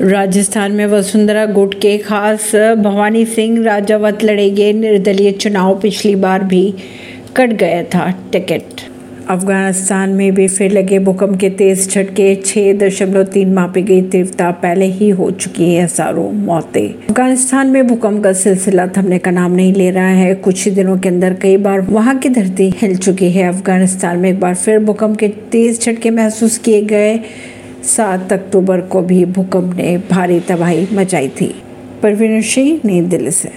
राजस्थान में वसुंधरा गुट के खास, भवानी सिंह राजावत लड़ेंगे, निर्दलीय चुनाव पिछली बार भी कट गया था टिकट। अफ़गानिस्तान में भी फिर लगे भूकंप के तेज झटके, छह दशमलव तीन मापी गई तीव्रता, पहले ही हो चुकी है हज़ारों मौतें। अफ़गानिस्तान में भूकंप का सिलसिला थमने का नाम नहीं ले रहा है। कुछ ही दिनों के अंदर कई बार वहाँ की धरती हिल चुकी है। अफ़गानिस्तान में एक बार फिर भूकंप के तेज झटके महसूस किए गए। सात अक्टूबर को भी भूकंप ने भारी तबाही मचाई थी। परवीन सिंह नई दिल्ली से।